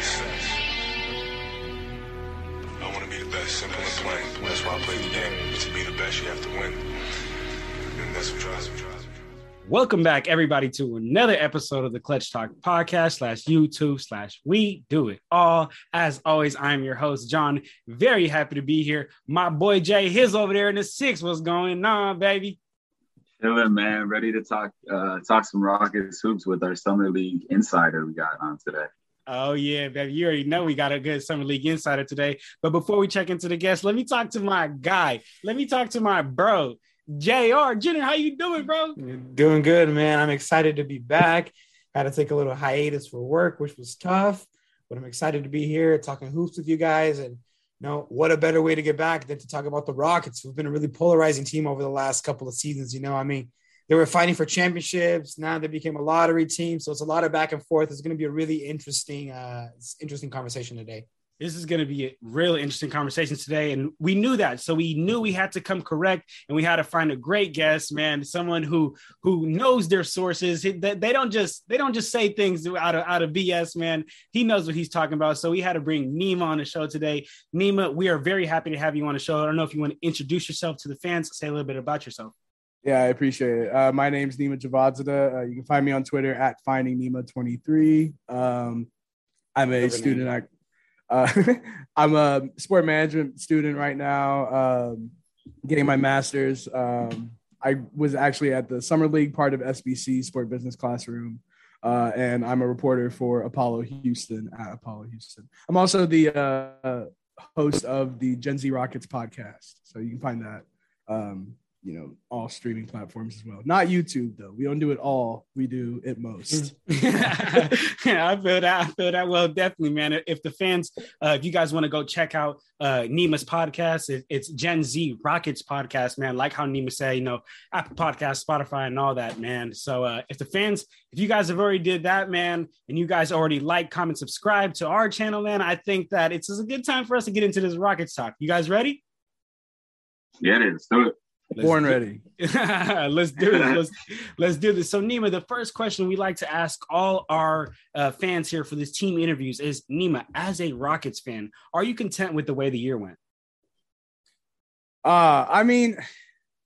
best. I want to be the best. Simple and plain. That's why I play the game. To be the best, you have to win. And that's what drives me. Welcome back, everybody, to another episode of the Clutch Talk podcast slash YouTube slash We Do It All. As always, I'm your host, John. Very happy to be here. My boy Jay, his over there in the six. What's going on, baby? Chilling, man. Ready to talk uh, talk some Rockets hoops with our summer league insider we got on today. Oh yeah, baby. You already know we got a good summer league insider today. But before we check into the guests, let me talk to my guy. Let me talk to my bro. JR, Jenner, how you doing, bro? Doing good, man. I'm excited to be back. Had to take a little hiatus for work, which was tough, but I'm excited to be here talking hoops with you guys. And you know, what a better way to get back than to talk about the Rockets, who've been a really polarizing team over the last couple of seasons. You know, I mean, they were fighting for championships. Now they became a lottery team, so it's a lot of back and forth. It's going to be a really interesting, uh, interesting conversation today. This is going to be a real interesting conversation today. And we knew that. So we knew we had to come correct and we had to find a great guest man someone who who knows their sources. They, they don't just they don't just say things out of out of bs man. He knows what he's talking about. So we had to bring nima on the show today. Nima we are very happy to have you on the show. I don't know if you want to introduce yourself to the fans say a little bit about yourself yeah, I appreciate it. Uh, my name's Nima Javadzada. Uh, you can find me on Twitter at finding Nima23. Um, I'm a student at uh, I'm a sport management student right now, um, getting my master's. Um, I was actually at the summer league part of SBC Sport Business Classroom, uh, and I'm a reporter for Apollo Houston at Apollo Houston. I'm also the uh, host of the Gen Z Rockets podcast, so you can find that um, you know all streaming platforms as well. Not youtube though. We don't do it all. We do it most. Yeah i feel that. I feel that. Well definitely man. If the fans uh, if you guys want to go check out uh nima's podcast it, it's gen z rockets podcast man. Like how nima said you know apple podcast spotify and all that man. So uh if the fans if you guys have already did that man and you guys already like comment subscribe to our channel man i think that it's a good time for us to get into this rockets talk. You guys ready? Yeah let's do it Let's Born ready. let's do this. Let's, let's do this. So, Nima, the first question we like to ask all our uh, fans here for this team interviews is Nima, as a Rockets fan, are you content with the way the year went? Uh, I mean,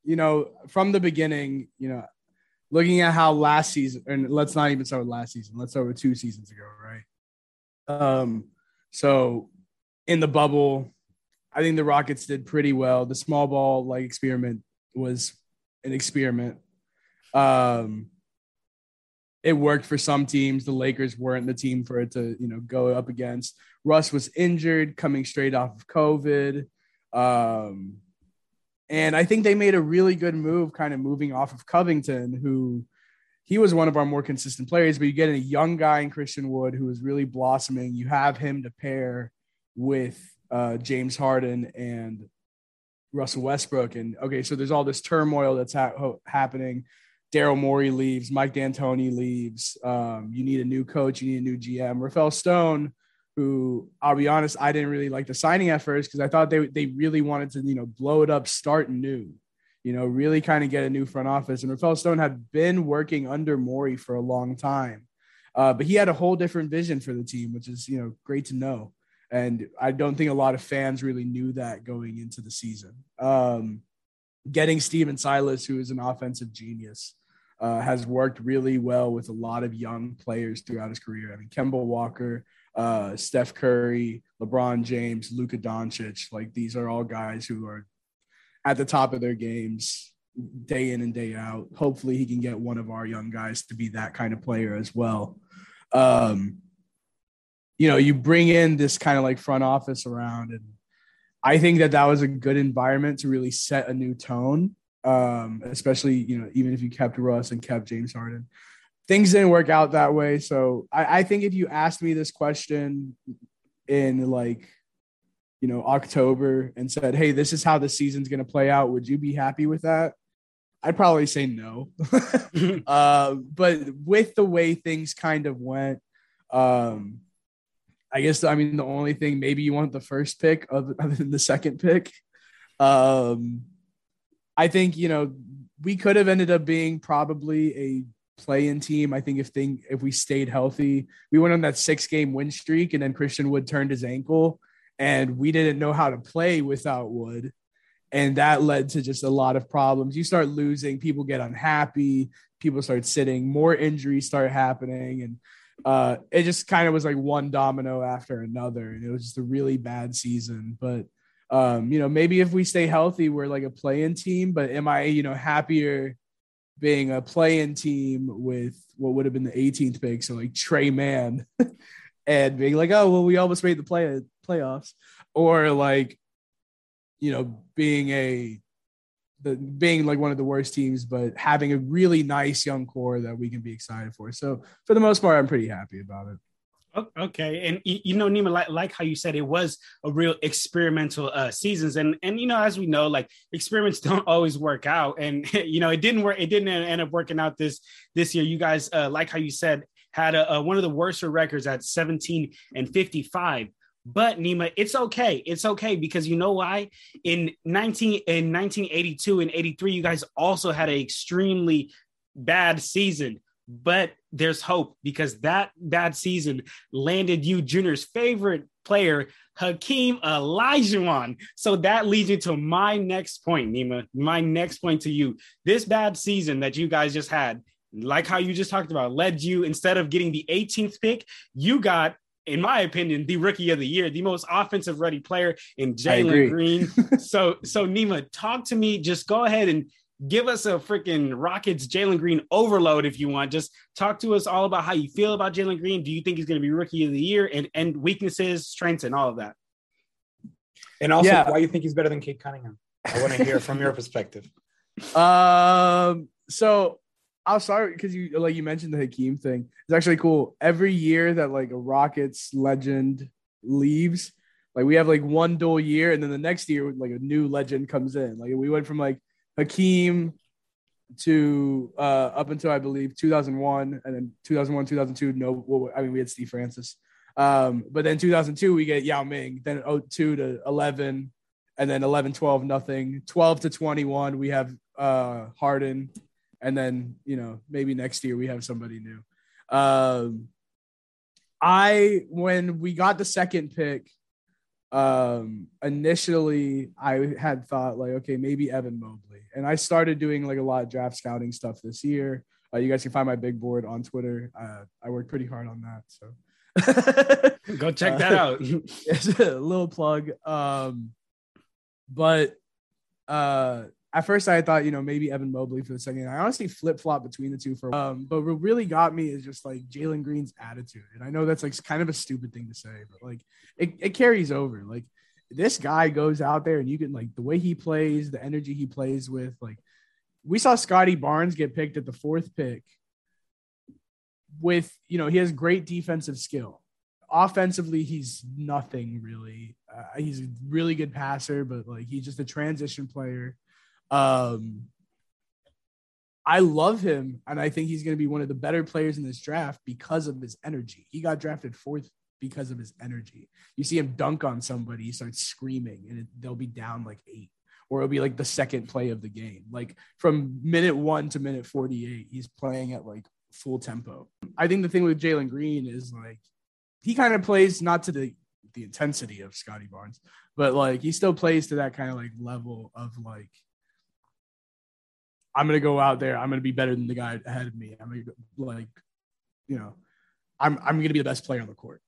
you know, from the beginning, you know, looking at how last season, and let's not even start with last season, let's start with two seasons ago, right? Um, so in the bubble, I think the Rockets did pretty well. The small ball like experiment was an experiment. Um, it worked for some teams. The Lakers weren't the team for it to, you know, go up against. Russ was injured, coming straight off of COVID. Um, and I think they made a really good move, kind of moving off of Covington, who he was one of our more consistent players. But you get a young guy in Christian Wood who is really blossoming. You have him to pair with uh, James Harden and Russell Westbrook. And okay, so there's all this turmoil that's ha- happening. Daryl Morey leaves, Mike D'Antoni leaves. Um, you need a new coach, you need a new GM. Rafael Stone, who I'll be honest, I didn't really like the signing at first because I thought they they really wanted to you know blow it up, start new, you know, really kind of get a new front office. And Rafael Stone had been working under Morey for a long time, uh, but he had a whole different vision for the team, which is you know great to know. And I don't think a lot of fans really knew that going into the season. Um, getting Stephen Silas, who is an offensive genius, uh, has worked really well with a lot of young players throughout his career. I mean, Kemba Walker, uh, Steph Curry, LeBron James, Luka Doncic, like these are all guys who are at the top of their games day in and day out. Hopefully, he can get one of our young guys to be that kind of player as well. Um, you know, you bring in this kind of like front office around, and I think that that was a good environment to really set a new tone. Um, especially you know, even if you kept Russ and kept James Harden, things didn't work out that way. So I, I think if you asked me this question in like you know October and said, "Hey, this is how the season's going to play out," would you be happy with that? I'd probably say no. uh, but with the way things kind of went, um, I guess I mean the only thing maybe you want the first pick other than the second pick. Um, I think you know we could have ended up being probably a play-in team. I think if thing if we stayed healthy, we went on that six-game win streak, and then Christian Wood turned his ankle, and we didn't know how to play without Wood, and that led to just a lot of problems. You start losing, people get unhappy, people start sitting, more injuries start happening, and uh, it just kind of was like one domino after another, and it was just a really bad season. But um, you know, maybe if we stay healthy, we're like a play-in team. But am I, you know, happier being a play-in team with what would have been the 18th pick, so like Trey Mann, and being like, oh well, we almost made the play playoffs, or like, you know, being a the being like one of the worst teams, but having a really nice young core that we can be excited for. So for the most part, I'm pretty happy about it. Okay, and you know, Nima, like, like how you said, it was a real experimental uh, seasons, and and you know, as we know, like experiments don't always work out, and you know, it didn't work. It didn't end up working out this this year. You guys, uh, like how you said, had a, a, one of the worst records at 17 and 55. But Nima, it's okay. It's okay because you know why? In 19 in 1982 and 83, you guys also had an extremely bad season. But there's hope because that bad season landed you Junior's favorite player, Hakeem Olajuwon. So that leads you to my next point, Nima. My next point to you. This bad season that you guys just had, like how you just talked about, led you instead of getting the 18th pick, you got in my opinion, the rookie of the year, the most offensive ready player in Jalen Green. so, so Nima, talk to me. Just go ahead and give us a freaking Rockets Jalen Green overload if you want. Just talk to us all about how you feel about Jalen Green. Do you think he's going to be rookie of the year and, and weaknesses, strengths, and all of that? And also, yeah. why you think he's better than Cade Cunningham? I want to hear from your perspective. Um, so I'll sorry because you like you mentioned the Hakeem thing. It's actually cool. Every year that like a Rockets legend leaves, like we have like one dual year, and then the next year like a new legend comes in. Like we went from like Hakeem to uh up until I believe 2001, and then 2001, 2002. No, well, I mean we had Steve Francis. Um, but then 2002 we get Yao Ming. Then 02 to 11, and then 11, 12, nothing. 12 to 21 we have uh Harden and then you know maybe next year we have somebody new. Um, I when we got the second pick, um, initially I had thought like, okay, maybe Evan Mobley, and I started doing like a lot of draft scouting stuff this year. Uh, you guys can find my big board on Twitter. Uh, I worked pretty hard on that, so go check that out. it's a little plug. Um, but uh at first I thought, you know, maybe Evan Mobley for the second. I honestly flip flop between the two for um, but what really got me is just like Jalen Green's attitude. And I know that's like kind of a stupid thing to say, but like it, it carries over. Like this guy goes out there and you can like the way he plays, the energy he plays with, like we saw Scottie Barnes get picked at the fourth pick with, you know, he has great defensive skill. Offensively, he's nothing really. Uh, he's a really good passer, but like he's just a transition player um, I love him, and I think he's going to be one of the better players in this draft because of his energy. He got drafted fourth because of his energy. You see him dunk on somebody, he starts screaming, and it, they'll be down like eight, or it'll be like the second play of the game. Like from minute one to minute 48, he's playing at like full tempo. I think the thing with Jalen Green is like he kind of plays not to the the intensity of Scottie Barnes, but like he still plays to that kind of like level of like I'm gonna go out there. I'm gonna be better than the guy ahead of me. I'm gonna like, you know, I'm I'm gonna be the best player on the court.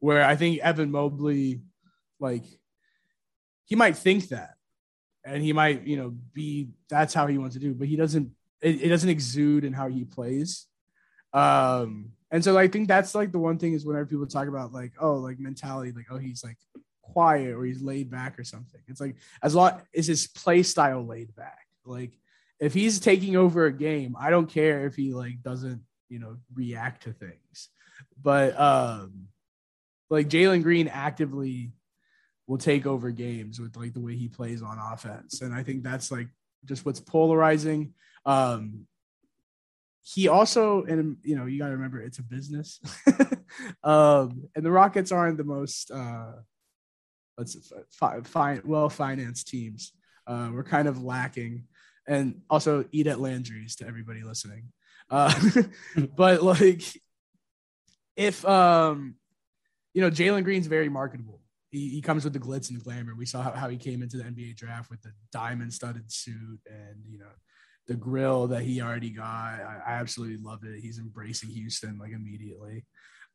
Where I think Evan Mobley, like, he might think that, and he might, you know, be that's how he wants to do, but he doesn't. It, it doesn't exude in how he plays. Um, and so I think that's like the one thing is whenever people talk about like, oh, like mentality, like, oh, he's like quiet or he's laid back or something. It's like as long as his play style laid back, like if he's taking over a game, I don't care if he like doesn't, you know, react to things. But um like Jalen Green actively will take over games with like the way he plays on offense. And I think that's like just what's polarizing. Um he also and you know you got to remember it's a business um and the rockets aren't the most uh let's fi- fi- well financed teams uh we're kind of lacking and also eat at Landry's to everybody listening. Uh, but like, if um, you know, Jalen Green's very marketable. He, he comes with the glitz and the glamour. We saw how, how he came into the NBA draft with the diamond studded suit and you know the grill that he already got. I, I absolutely love it. He's embracing Houston like immediately.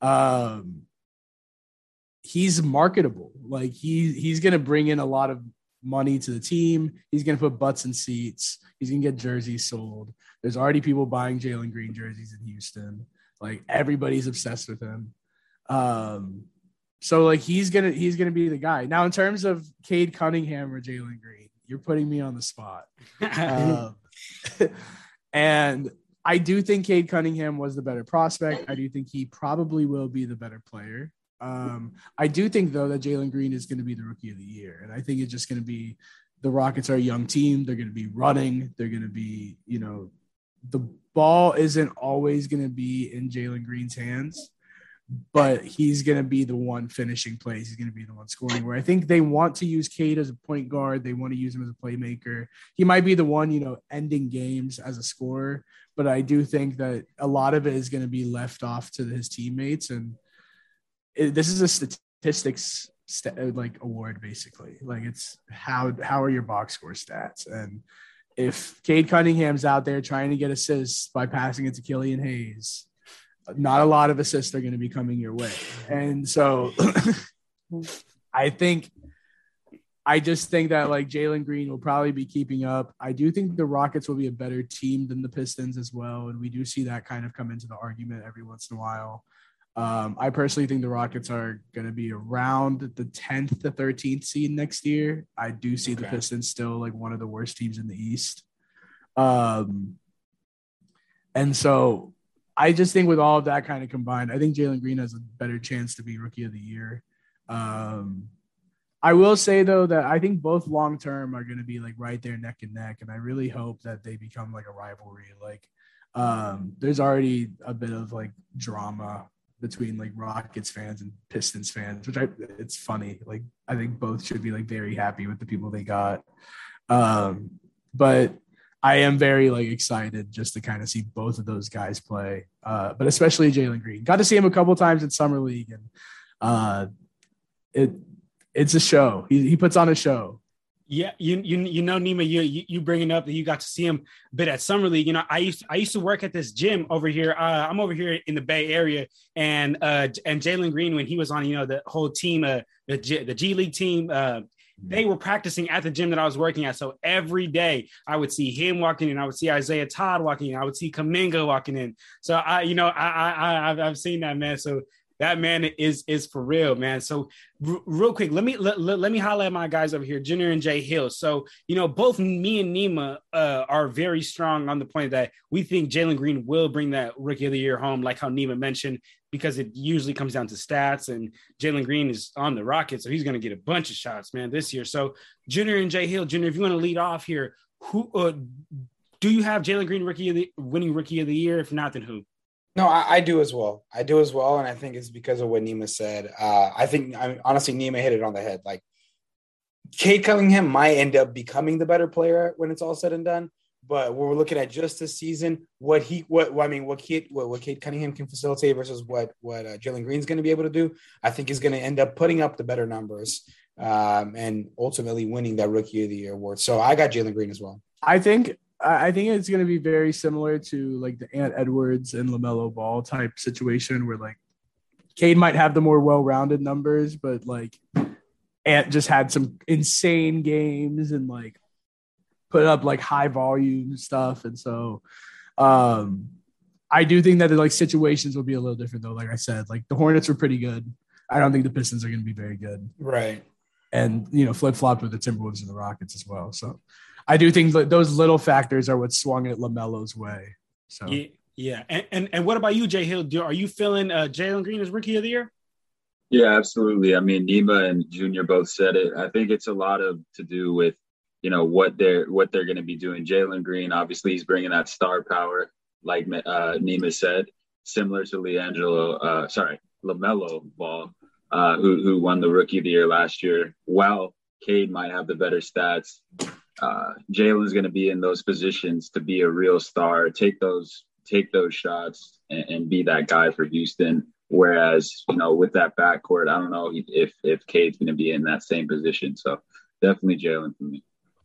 Um, he's marketable. Like he he's gonna bring in a lot of money to the team. He's gonna put butts in seats. He's gonna get jerseys sold. There's already people buying Jalen Green jerseys in Houston. Like everybody's obsessed with him. Um, so like he's gonna he's gonna be the guy. Now in terms of Cade Cunningham or Jalen Green, you're putting me on the spot. um, and I do think Cade Cunningham was the better prospect. I do think he probably will be the better player. Um, I do think though that Jalen Green is going to be the rookie of the year, and I think it's just going to be the Rockets are a young team. They're going to be running. They're going to be, you know, the ball isn't always going to be in Jalen Green's hands, but he's going to be the one finishing plays. He's going to be the one scoring. Where I think they want to use Cade as a point guard. They want to use him as a playmaker. He might be the one, you know, ending games as a scorer. But I do think that a lot of it is going to be left off to his teammates and it, this is a statistics st- like award basically. Like it's how how are your box score stats and if Cade Cunningham's out there trying to get assists by passing it to Killian Hayes, not a lot of assists are going to be coming your way. And so I think I just think that like Jalen Green will probably be keeping up. I do think the Rockets will be a better team than the Pistons as well. And we do see that kind of come into the argument every once in a while. Um, I personally think the Rockets are going to be around the 10th to 13th seed next year. I do see okay. the Pistons still like one of the worst teams in the East. Um, and so I just think with all of that kind of combined, I think Jalen Green has a better chance to be rookie of the year. Um, I will say though that I think both long term are going to be like right there neck and neck, and I really hope that they become like a rivalry. Like, um, there's already a bit of like drama between like Rockets fans and Pistons fans, which I it's funny. Like I think both should be like very happy with the people they got. Um, but I am very like excited just to kind of see both of those guys play. Uh, but especially Jalen Green. Got to see him a couple times in summer league, and uh, it it's a show. He he puts on a show. Yeah, you you you know Nima, you you, bringing up that you got to see him a bit at summer league. You know, I used I used to work at this gym over here. Uh, I'm over here in the Bay Area, and uh, and Jalen Green when he was on, you know, the whole team, uh, the G, the G League team, uh, they were practicing at the gym that I was working at. So every day I would see him walking in, I would see Isaiah Todd walking in, I would see Kuminga walking in. So I, you know, I I, I I've seen that man. So that man is is for real, man. So r- real quick, let me let, let, me highlight my guys over here, Junior and Jay Hill. So you know, both me and Nima uh, are very strong on the point that we think Jalen Green will bring that Rookie of the Year home, like how Nima mentioned, because it usually comes down to stats. And Jalen Green is on the rocket, so he's going to get a bunch of shots, man, this year. So Junior and Jay Hill, Junior, if you want to lead off here, who uh, do you have Jalen Green Rookie of the winning Rookie of the Year? If not, then who? No, I, I, do as well. I do as well, and I think it's because of what Nima said. Uh, I think, I mean, honestly, Nima hit it on the head. Like, Cade Cunningham might end up becoming the better player when it's all said and done. But we're looking at just this season, what he, what I mean, what Cade, what, what Cade Cunningham can facilitate versus what what uh, Jalen Green's going to be able to do. I think he's going to end up putting up the better numbers um, and ultimately winning that Rookie of the Year award. So I got Jalen Green as well. I think I think it's going to be very similar to like the Ant Edwards and LaMelo Ball type situation where like Cade might have the more well rounded numbers, but like Ant just had some insane games and like put up like high volume stuff. And so um I do think that the like situations will be a little different though. Like I said, like the Hornets were pretty good. I don't think the Pistons are going to be very good. Right. And you know, flip flopped with the Timberwolves and the Rockets as well. So I do think that those little factors are what swung it Lamelo's way. So yeah, yeah. And, and and what about you, Jay Hill? Do, are you feeling uh, Jalen Green as rookie of the year? Yeah, absolutely. I mean, Nima and Junior both said it. I think it's a lot of to do with you know what they're what they're going to be doing. Jalen Green, obviously, he's bringing that star power, like uh, Nima said, similar to LiAngelo. Uh, sorry, Lamelo Ball, uh, who who won the Rookie of the Year last year. While Cade might have the better stats, uh, Jalen's going to be in those positions to be a real star, take those take those shots and, and be that guy for Houston. Whereas, you know, with that backcourt, I don't know if if Cade's going to be in that same position. So definitely Jalen for me.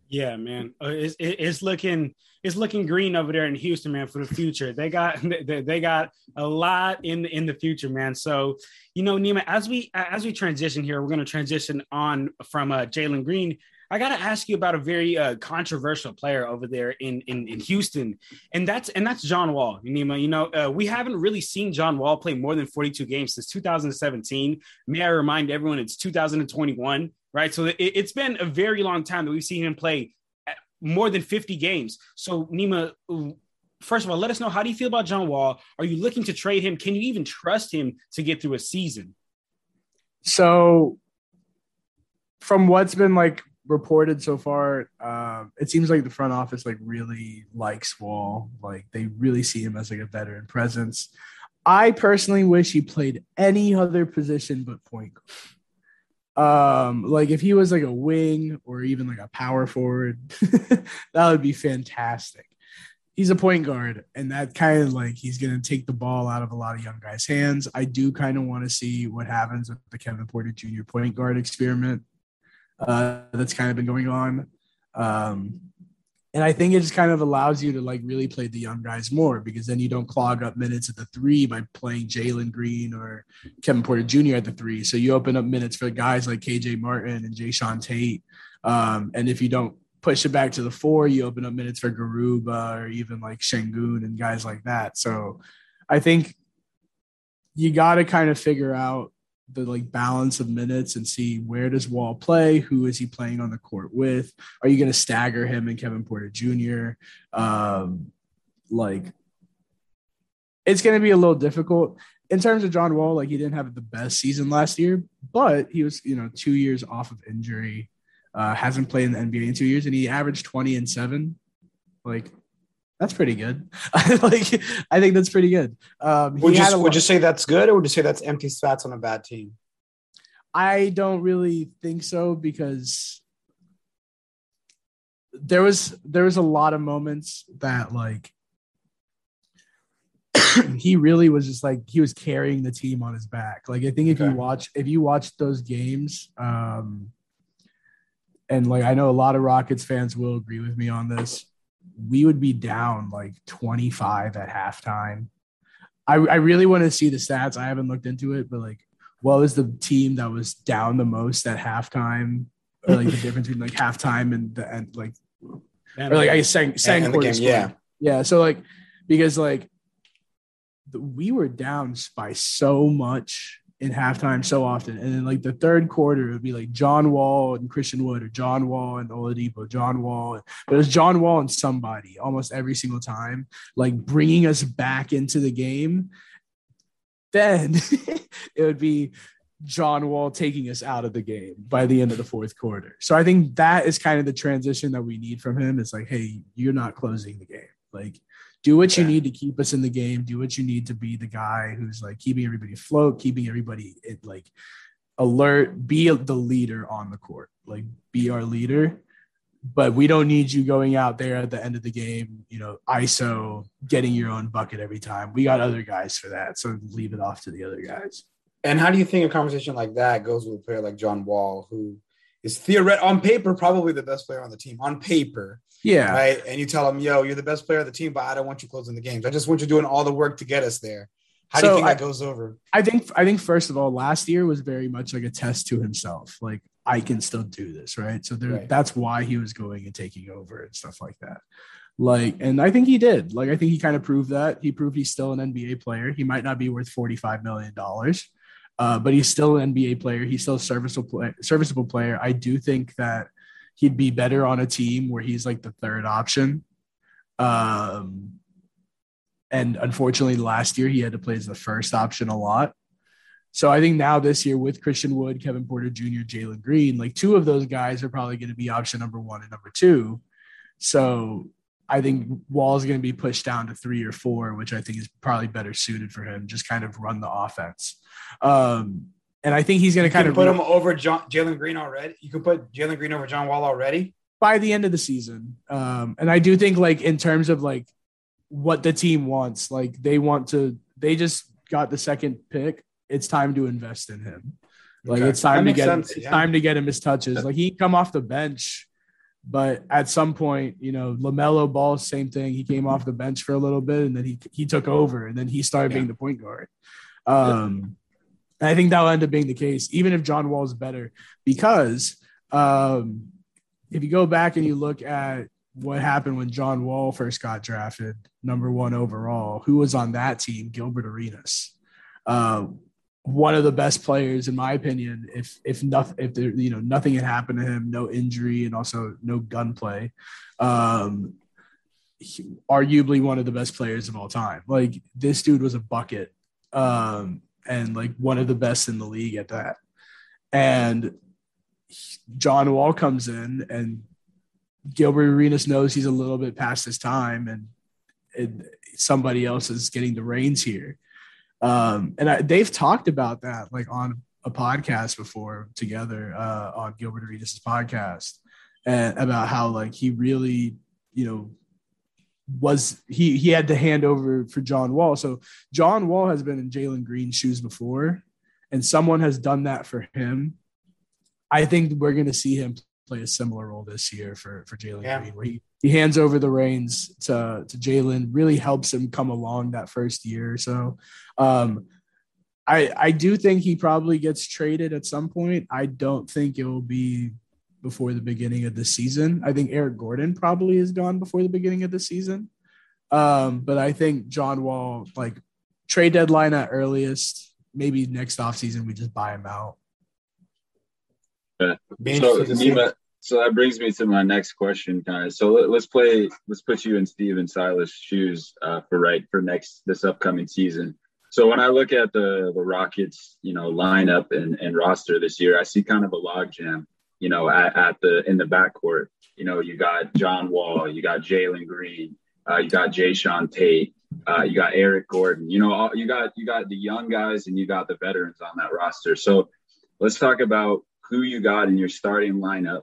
Yeah, man, uh, it's, it's looking it's looking green over there in Houston, man, for the future. They got they got a lot in in the future, man. So you know, Nima, as we as we transition here, we're going to transition on from uh, Jalen Green. I got to ask you about a very uh, controversial player over there in, in in Houston, and that's and that's John Wall. Nima, you know, uh, we haven't really seen John Wall play more than 42 games since 2017. May I remind everyone, it's 2021 right? So it, has been a very long time that we've seen him play more than 50 games. So Nima, first of all, let us know how do you feel about John Wall? Are you looking to trade him? Can you even trust him to get through a season? So from what's been like reported so far, uh, it seems like the front office like really likes Wall. Like they really see him as like a veteran presence. I personally wish he played any other position but point guard. Um, like if he was like a wing or even like a power forward, that would be fantastic. He's a point guard, and that kind of like he's gonna take the ball out of a lot of young guys' hands. I do kind of want to see what happens with the Kevin Porter Jr. point guard experiment uh, that's kind of been going on. Um, and I think it just kind of allows you to like really play the young guys more because then you don't clog up minutes at the three by playing Jalen Green or Kevin Porter Jr. at the three. So you open up minutes for guys like KJ Martin and Jae'Sean Tate. Um, and if you don't push it back to the four, you open up minutes for Garuba or even like Sengun and guys like that. So I think you got to kind of figure out the like balance of minutes and see where does Wall play? Who is he playing on the court with? Are you going to stagger him and Kevin Porter Jr.? Um, like, it's going to be a little difficult in terms of John Wall. Like, he didn't have the best season last year, but he was, you know, two years off of injury. Uh, hasn't played in the NBA in two years, and he averaged twenty and seven. Like, that's pretty good. like I think that's pretty good. Um, would you would you say that's good, or would you say that's empty stats on a bad team? I don't really think so because there was there was a lot of moments that like he really was just like he was carrying the team on his back. Like I think if okay. you watch if you watch those games, um, and like I know a lot of Rockets fans will agree with me on this we would be down like 25 at halftime. I, I really want to see the stats. I haven't looked into it, but like, what was the team that was down the most at halftime? Or like the difference between like halftime and the end, like, or like I sang, sang game, yeah. Yeah. So like, because like the, we were down by so much in halftime so often. And then like the third quarter, it would be like John Wall and Christian Wood or John Wall and Oladipo, John Wall. But it was John Wall and somebody almost every single time, like bringing us back into the game. Then it would be John Wall taking us out of the game by the end of the fourth quarter. So I think that is kind of the transition that we need from him. It's like, hey, you're not closing the game. Like do what you need to keep us in the game. Do what you need to be the guy who's like keeping everybody afloat, keeping everybody like alert. Be the leader on the court. Like be our leader. But we don't need you going out there at the end of the game, you know, ISO, getting your own bucket every time. We got other guys for that. So leave it off to the other guys. And how do you think a conversation like that goes with a player like John Wall, who is theoret on paper probably the best player on the team on paper, yeah. Right. And you tell them, yo, you're the best player of the team, but I don't want you closing the games. I just want you doing all the work to get us there. How so do you think I, that goes over? I think I think first of all, last year was very much like a test to himself. Like I can still do this, right? So there, right. that's why he was going and taking over and stuff like that. Like, and I think he did. Like, I think he kind of proved that. He proved he's still an NBA player. He might not be worth forty-five million dollars, uh, but he's still an NBA player. He's still a serviceable play, serviceable player. I do think that he'd be better on a team where he's like the third option. Um, and unfortunately, last year he had to play as the first option a lot. So I think now this year with Christian Wood, Kevin Porter Jr., Jalen Green, like two of those guys are probably going to be option number one and number two. So I think Wall is going to be pushed down to three or four, which I think is probably better suited for him. Just kind of run the offense. Um, and I think he's going to kind of put re- him over John Jalen Green already. You can put Jalen Green over John Wall already by the end of the season. Um, and I do think like in terms of like what the team wants. Like they want to, they just got the second pick. It's time to invest in him. Like Okay. it's time That to get sense, it's yeah. time to get him his touches. Like he can come off the bench, but at some point, you know, Lamelo Ball, same thing. He came off the bench for a little bit, and then he he took over, and then he started being the point guard. Um, and I think that'll end up being the case, even if John Wall is better, because um, if you go back and you look at what happened when John Wall first got drafted, number one overall, who was on that team? Gilbert Arenas. Uh, one of the best players, in my opinion. If if nothing, if there, you know nothing had happened to him, no injury, and also no gunplay, um, arguably one of the best players of all time. Like this dude was a bucket, um, and like one of the best in the league at that. And John Wall comes in, and Gilbert Arenas knows he's a little bit past his time, and, and somebody else is getting the reins here. Um, and I, they've talked about that like on a podcast before together uh, on Gilbert Arenas' podcast, and about how like he really, you know, was he he had to hand over for John Wall. So John Wall has been in Jalen Green's shoes before, and someone has done that for him. I think we're going to see him play a similar role this year for for Jalen Yeah. Green, where he, he hands over the reins to to Jalen, really helps him come along that first year or so. Um, I I do think he probably gets traded at some point. I don't think it will be before the beginning of the season. I think Eric Gordon probably is gone before the beginning of the season. Um, but I think John Wall, like trade deadline at earliest, maybe next offseason we just buy him out. Be So, interested to see. Nima, so that brings me to my next question, guys. So let, us play. Let's put you in Stephen Silas' shoes uh, for right for next this upcoming season. So when I look at the the Rockets, you know, lineup and, and roster this year, I see kind of a logjam. You know, at, at the in the backcourt. You know, you got John Wall, you got Jalen Green, uh, you got Jae'Sean Tate, uh, you got Eric Gordon. You know, all, you got you got the young guys and you got the veterans on that roster. So let's talk about who you got in your starting lineup.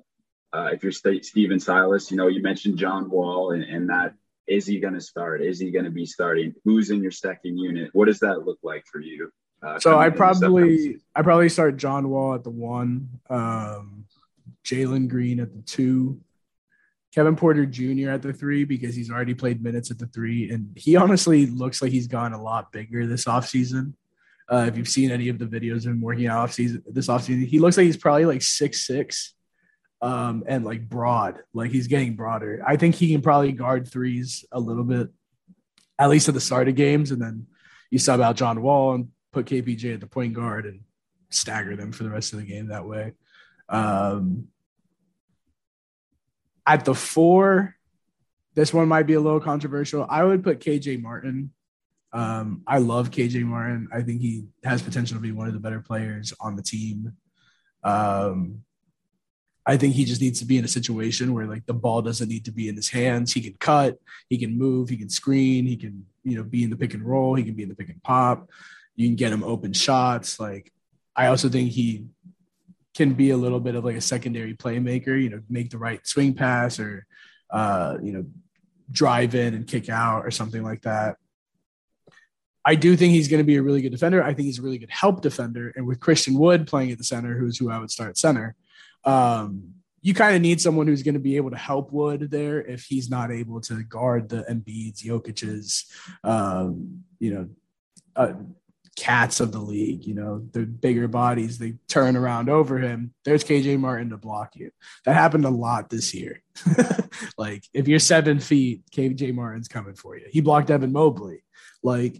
Uh, if you're St- Stephen Silas, you know, you mentioned John Wall and, and that. Is he going to start? Is he going to be starting? Who's in your second unit? What does that look like for you? Uh, So I into this upcoming probably? I probably start John Wall at the one, um, Jalen Green at the two, Kevin Porter Jr. at the three because he's already played minutes at the three, and he honestly looks like he's gone a lot bigger this offseason. Uh, if you've seen any of the videos of him working out off season this offseason, he looks like he's probably like six six, um, and like broad, like he's getting broader. I think he can probably guard threes a little bit, at least at the start of games, and then you sub out John Wall and put KPJ at the point guard and stagger them for the rest of the game that way. Um, at the four, this one might be a little controversial. I would put KJ Martin. Um, I love KJ Martin. I think he has potential to be one of the better players on the team. Um, I think he just needs to be in a situation where like the ball doesn't need to be in his hands. He can cut, he can move, he can screen, he can, you know, be in the pick and roll, he can be in the pick and pop. You can get him open shots. Like I also think he can be a little bit of like a secondary playmaker, you know, make the right swing pass or uh, you know, drive in and kick out or something like that. I do think he's going to be a really good defender. I think he's a really good help defender. And with Christian Wood playing at the center, who's who I would start center, um, you kind of need someone who's going to be able to help Wood there if he's not able to guard the Embiid's, Jokic's, um, you know, uh, cats of the league. You know, the bigger bodies, they turn around over him. There's KJ Martin to block you. That happened a lot this year. like if you're seven feet, KJ Martin's coming for you. He blocked Evan Mobley. Like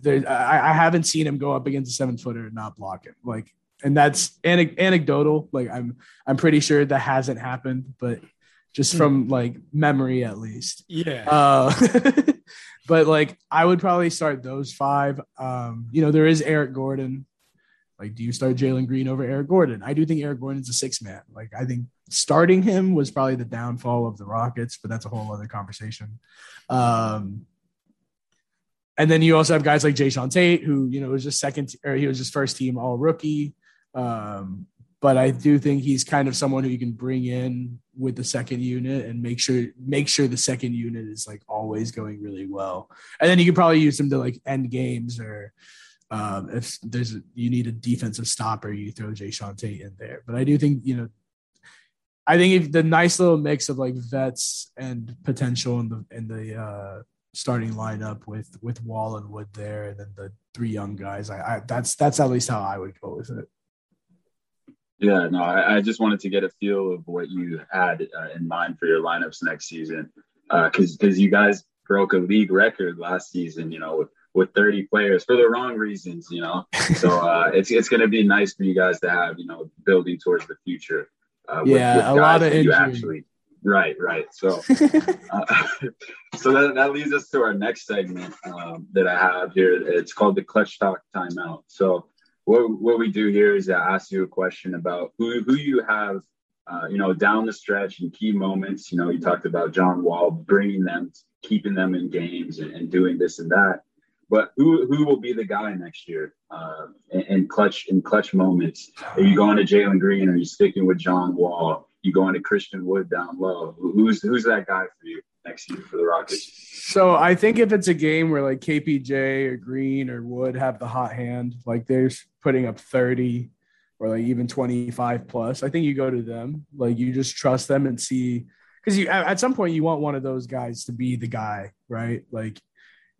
there, I, I haven't seen him go up against a seven footer and not block him. Like, and that's ane- anecdotal. Like I'm, I'm pretty sure that hasn't happened, but just from like memory at least. Yeah. Uh, but like I would probably start those five. Um, you know, there is Eric Gordon. Like, do you start Jalen Green over Eric Gordon? I do think Eric Gordon's a six man. Like, I think starting him was probably the downfall of the Rockets, but that's a whole other conversation. Um, and then you also have guys like Jae'Sean Tate, who, you know, was just second or he was just first team all rookie. Um, but I do think he's kind of someone who you can bring in with the second unit and make sure make sure the second unit is like always going really well. And then you could probably use them to like end games or um, if there's a, you need a defensive stopper, you throw Jae'Sean Tate in there. But I do think you know, I think if the nice little mix of like vets and potential in the in the uh, starting lineup with with Wall and Wood there, and then the three young guys. I, I that's that's at least how I would go with it. Yeah, no, I, I, just wanted to get a feel of what you had uh, in mind for your lineups next season, because uh, because you guys broke a league record last season, you know, with, with 30 players for the wrong reasons, you know. So uh, it's it's going to be nice for you guys to have, you know, building towards the future. Uh, yeah, with, with a lot of injury. Actually, right, right. So, uh, so that, that leads us to our next segment um, that I have here. It's called the Clutch Talk Timeout. So what, what we do here is I ask you a question about who, who you have, uh, you know, down the stretch in key moments. You know, you talked about John Wall bringing them, keeping them in games and, and doing this and that. But who who will be the guy next year uh, in, in clutch in clutch moments? Are you going to Jalen Green? Are you sticking with John Wall? You going to Christian Wood down low? Who's who's that guy for you? next year for the Rockets. So I think if it's a game where like KPJ or Green or Wood have the hot hand, like they're putting up 30 or like even 25 plus, I think you go to them. Like you just trust them and see because you at some point you want one of those guys to be the guy, right? Like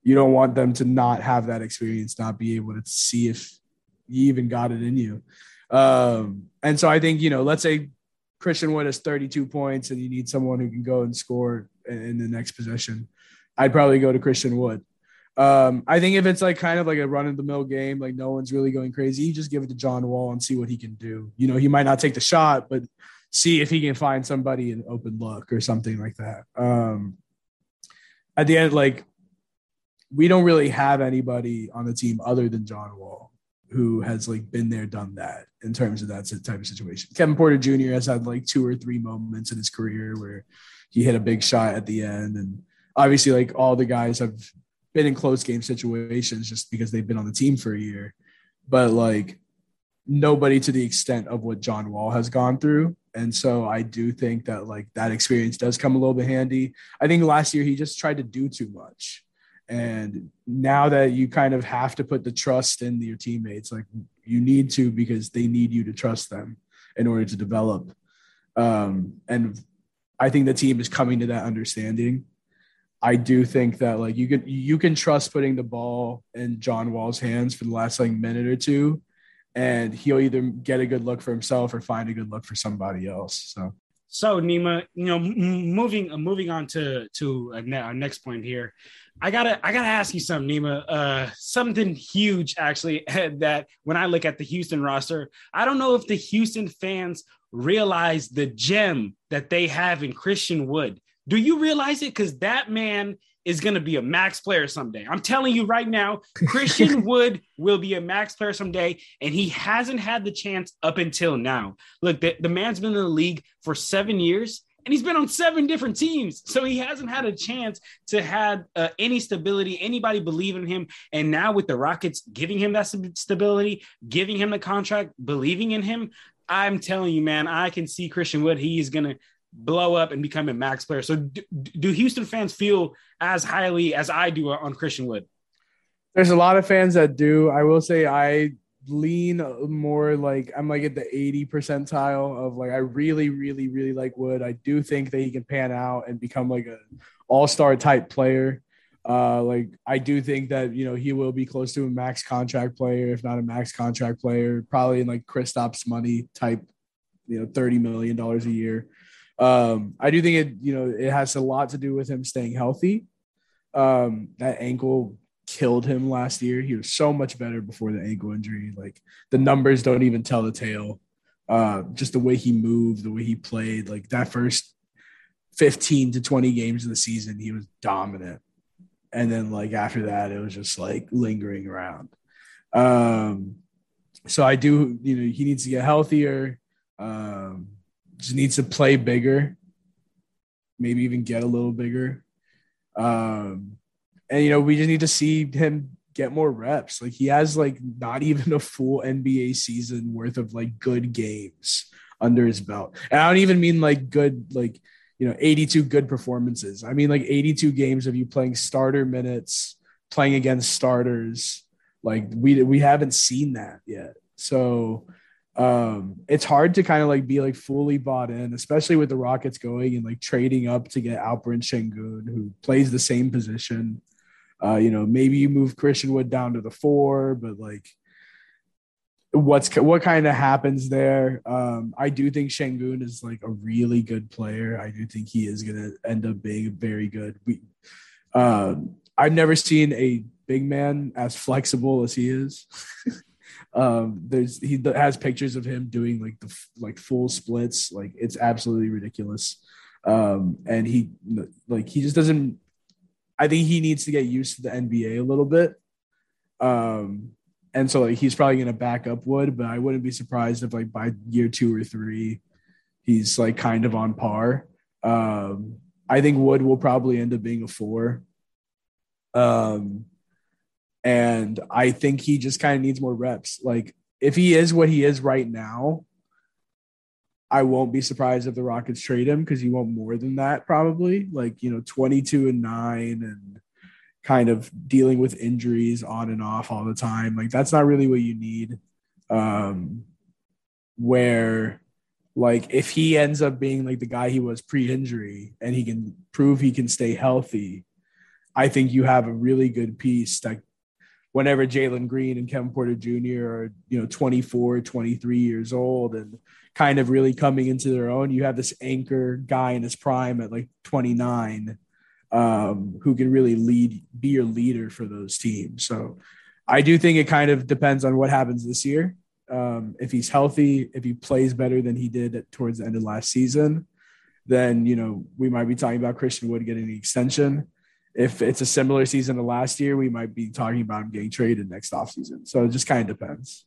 you don't want them to not have that experience, not be able to see if you even got it in you. Um, and so I think, you know, let's say Christian Wood has 32 points and you need someone who can go and score in the next possession, I'd probably go to Christian Wood. Um, I think if it's like kind of like a run of the mill game, like no one's really going crazy, you just give it to John Wall and see what he can do. You know, he might not take the shot, but see if he can find somebody in open look or something like that. Um, at the end, like we don't really have anybody on the team other than John Wall who has like been there, done that in terms of that type of situation. Kevin Porter Jr. has had like two or three moments in his career where he hit a big shot at the end. And obviously, like all the guys have been in close game situations just because they've been on the team for a year. But like nobody to the extent of what John Wall has gone through. And so I do think that like that experience does come a little bit handy. I think last year he just tried to do too much. And now that you kind of have to put the trust in your teammates, like you need to because they need you to trust them in order to develop. Um, and I think the team is coming to that understanding. I do think that like you can you can trust putting the ball in John Wall's hands for the last like minute or two, and he'll either get a good look for himself or find a good look for somebody else. So. So Nima, you know, moving uh, moving on to to our next point here, I gotta I gotta ask you something, Nima. Uh, something huge actually that when I look at the Houston roster, I don't know if the Houston fans realize the gem that they have in Christian Wood. Do you realize it? Because that man is going to be a max player someday. I'm telling you right now, Christian Wood will be a max player someday, and he hasn't had the chance up until now. Look, the, the man's been in the league for seven years. And he's been on seven different teams, so he hasn't had a chance to have uh, any stability, anybody believe in him. And now with the Rockets giving him that stability, giving him the contract, believing in him, I'm telling you, man, I can see Christian Wood. He is going to blow up and become a max player. So, do, do, Houston fans feel as highly as I do on Christian Wood? There's a lot of fans that do. I will say I lean more like I'm like at the 80 percentile of like I really, really, really like Wood. I do think that he can pan out and become like a all-star type player. Uh, like I do think that you know he will be close to a max contract player, if not a max contract player, probably in like Kristaps money type, you know, thirty million dollars a year. Um, I do think it, you know, it has a lot to do with him staying healthy. Um, that ankle killed him last year. He was so much better before the ankle injury. Like the numbers don't even tell the tale. Uh, just the way he moved, the way he played, like that first 15 to 20 games of the season, he was dominant and then like after that it was just like lingering around um so i do you know he needs to get healthier um just needs to play bigger maybe even get a little bigger um and you know we just need to see him get more reps. Like he has like not even a full NBA season worth of like good games under his belt. And I don't even mean like good like you know 82 good performances. I mean like 82 games of you playing starter minutes, playing against starters. Like we we haven't seen that yet. So um it's hard to kind of like be like fully bought in especially with the rockets going and like trading up to get alperen sengun who plays the same position. Uh you know maybe you move christian wood down to the four but like what's what kind of happens there? Um i do think sengun is like a really good player. I do think he is gonna end up being very good. We um i've never seen a big man as flexible as he is um there's he has pictures of him doing like the like full splits. Like it's absolutely ridiculous. Um and he like he just doesn't i think he needs to get used to the nba a little bit. Um and so like he's probably gonna back up wood but i wouldn't be surprised if like by year two or three he's like kind of on par. Um i think wood will probably end up being a four. Um and I think he just kind of needs more reps. Like if he is what he is right now, I won't be surprised if the Rockets trade him because he won't more than that probably. Like, you know, 22 and 9 and kind of dealing with injuries on and off all the time. Like that's not really what you need. Um where like if he ends up being like the guy he was pre-injury and he can prove he can stay healthy, I think you have a really good piece that whenever Jalen Green and Kevin Porter Jr. are, you know, 24, 23 years old and kind of really coming into their own, you have this anchor guy in his prime at like 29 um, who can really lead, be your leader for those teams. So I do think it kind of depends on what happens this year. Um, if he's healthy, if he plays better than he did at, towards the end of last season, then, you know, we might be talking about Christian Wood getting the extension if it's a similar season to last year, we might be talking about him getting traded next offseason. So it just kind of depends.